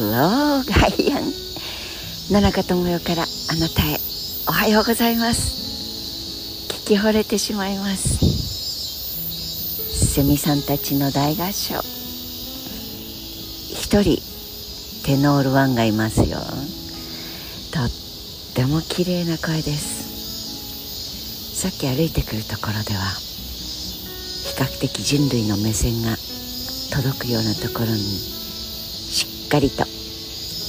Hello ガイアン野中智代からあなたへおはようございます聞き惚れてしまいますセミさんたちの大合唱一人テノールワンがいますよとっても綺麗な声ですさっき歩いてくるところでは比較的人類の目線が届くようなところにしっかりと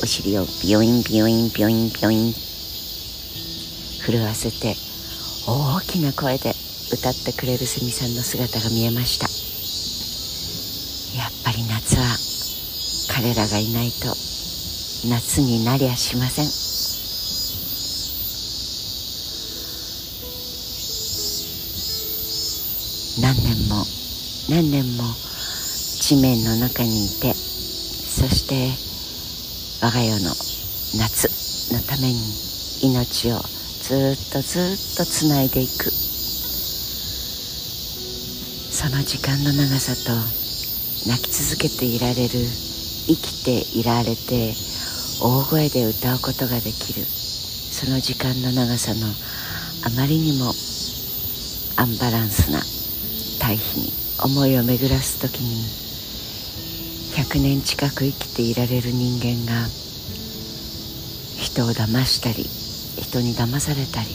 お尻をビヨインビヨインビヨインビヨイン震わせて大きな声で歌ってくれるセミさんの姿が見えました。やっぱり夏は彼らがいないと夏になりゃしません。何年も何年も地面の中にいてそして我が世の夏のために命をずっとずっとつないでいく。その時間の長さと泣き続けていられる生きていられて大声で歌うことができる。その時間の長さのあまりにもアンバランスな対比に思いを巡らす時に100年近く生きていられる人間が人を騙したり人に騙されたり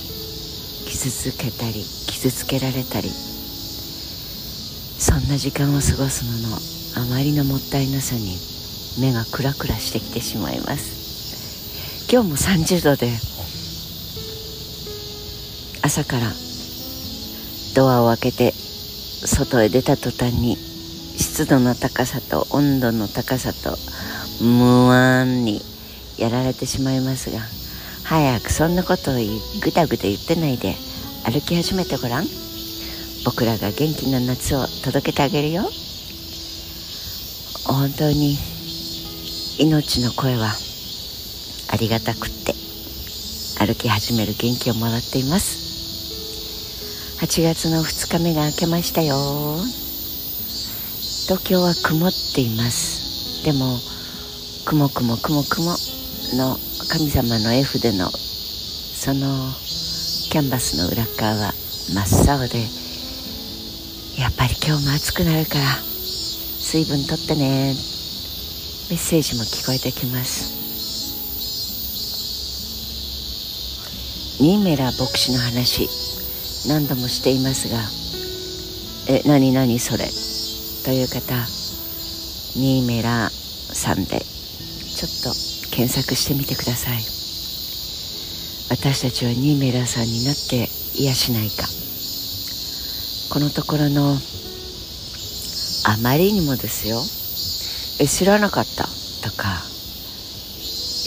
傷つけたり傷つけられたりそんな時間を過ごすののあまりのもったいなさに目がクラクラしてきてしまいます。今日も30度で朝からドアを開けて外へ出た途端に湿度の高さと温度の高さと無安にやられてしまいますが早くそんなことをぐだぐだ言ってないで歩き始めてごらん。僕らが元気な夏を届けてあげるよ。本当に命の声はありがたくって歩き始める元気をもらっています。8月の2日目が明けましたよ。東京は曇っています。でも雲雲雲雲の神様の F でのそのキャンバスの裏側は真っ青でやっぱり今日も暑くなるから水分とってね。メッセージも聞こえてきます。ニーメラ牧師の話何度もしていますがえ何何それ？という方ニーメラさんでちょっと検索してみてください。私たちはニーメラさんになって癒しないか。このところのあまりにもですよ。え知らなかったとか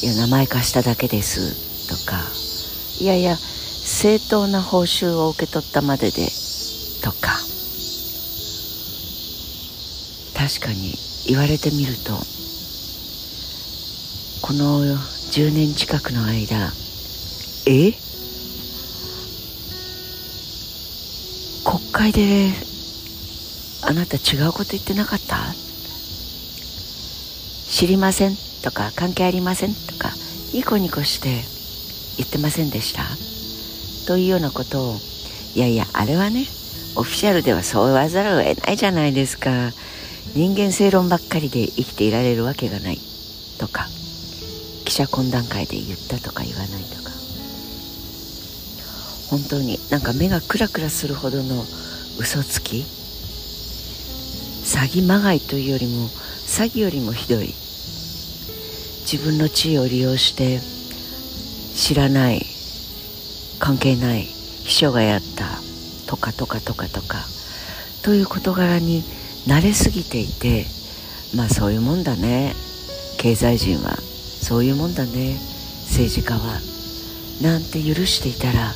いや名前貸しただけです。とかいやいや正当な報酬を受け取ったまででとか確かに言われてみるとこの10年近くの間え？国会であなた違うこと言ってなかった？知りませんとか関係ありませんとかニコニコして言ってませんでした？というようなことをいやいやあれはねオフィシャルではそう言わざるを得ないじゃないですか。人間正論ばっかりで生きていられるわけがないとか記者懇談会で言ったとか言わないとか。本当になんか目がクラクラするほどの嘘つき詐欺まがいというよりも詐欺よりもひどい。自分の地位を利用して知らない関係ない秘書がやったとかとかとかとかという事柄に慣れすぎていてまあそういうもんだね。経済人はそういうもんだね。政治家は。なんて許していたら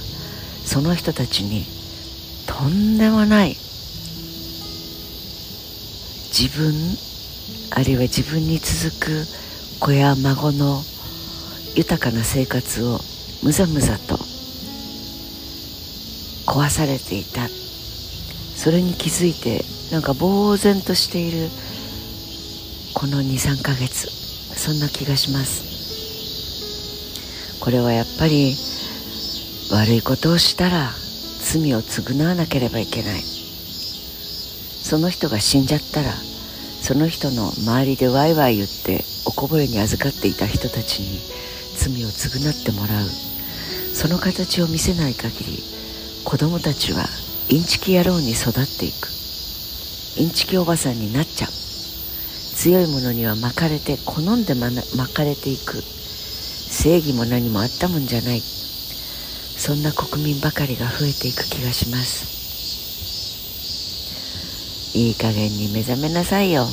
その人たちにとんでもない自分あるいは自分に続く子や孫の豊かな生活をむざむざと壊されていた。それに気づいてなんか呆然としているこの23ヶ月。そんな気がします。これはやっぱり悪いことをしたら罪を償わなければいけない。その人が死んじゃったらその人の周りでワイワイ言っておこぼれに預かっていた人たちに罪を償ってもらう。その形を見せない限り子供たちはインチキ野郎に育っていく。インチキおばさんになっちゃう。強いものには巻かれて好んで巻かれていく。正義も何もあったもんじゃない。そんな国民ばかりが増えていく気がします。いい加減に目覚めなさいよ。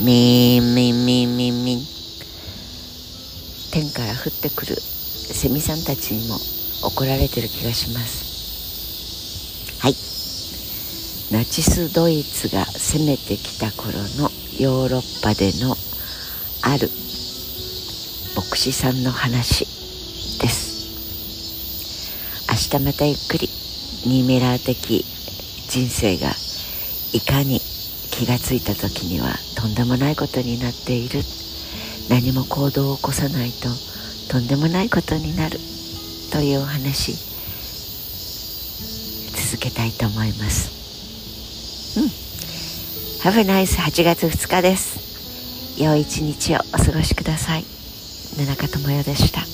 みんみんみんみんみん。天から降ってくるセミさんたちにも怒られてる気がします。はい。ナチスドイツが攻めてきた頃のヨーロッパでのある牧師さんの話です。明日またゆっくりニーメラー的人生がいかに気がついた時にはとんでもないことになっている。何も行動を起こさないととんでもないことになるというお話続けたいと思います。Have a nice 8月2日です。良い一日をお過ごしください。野中智代でした。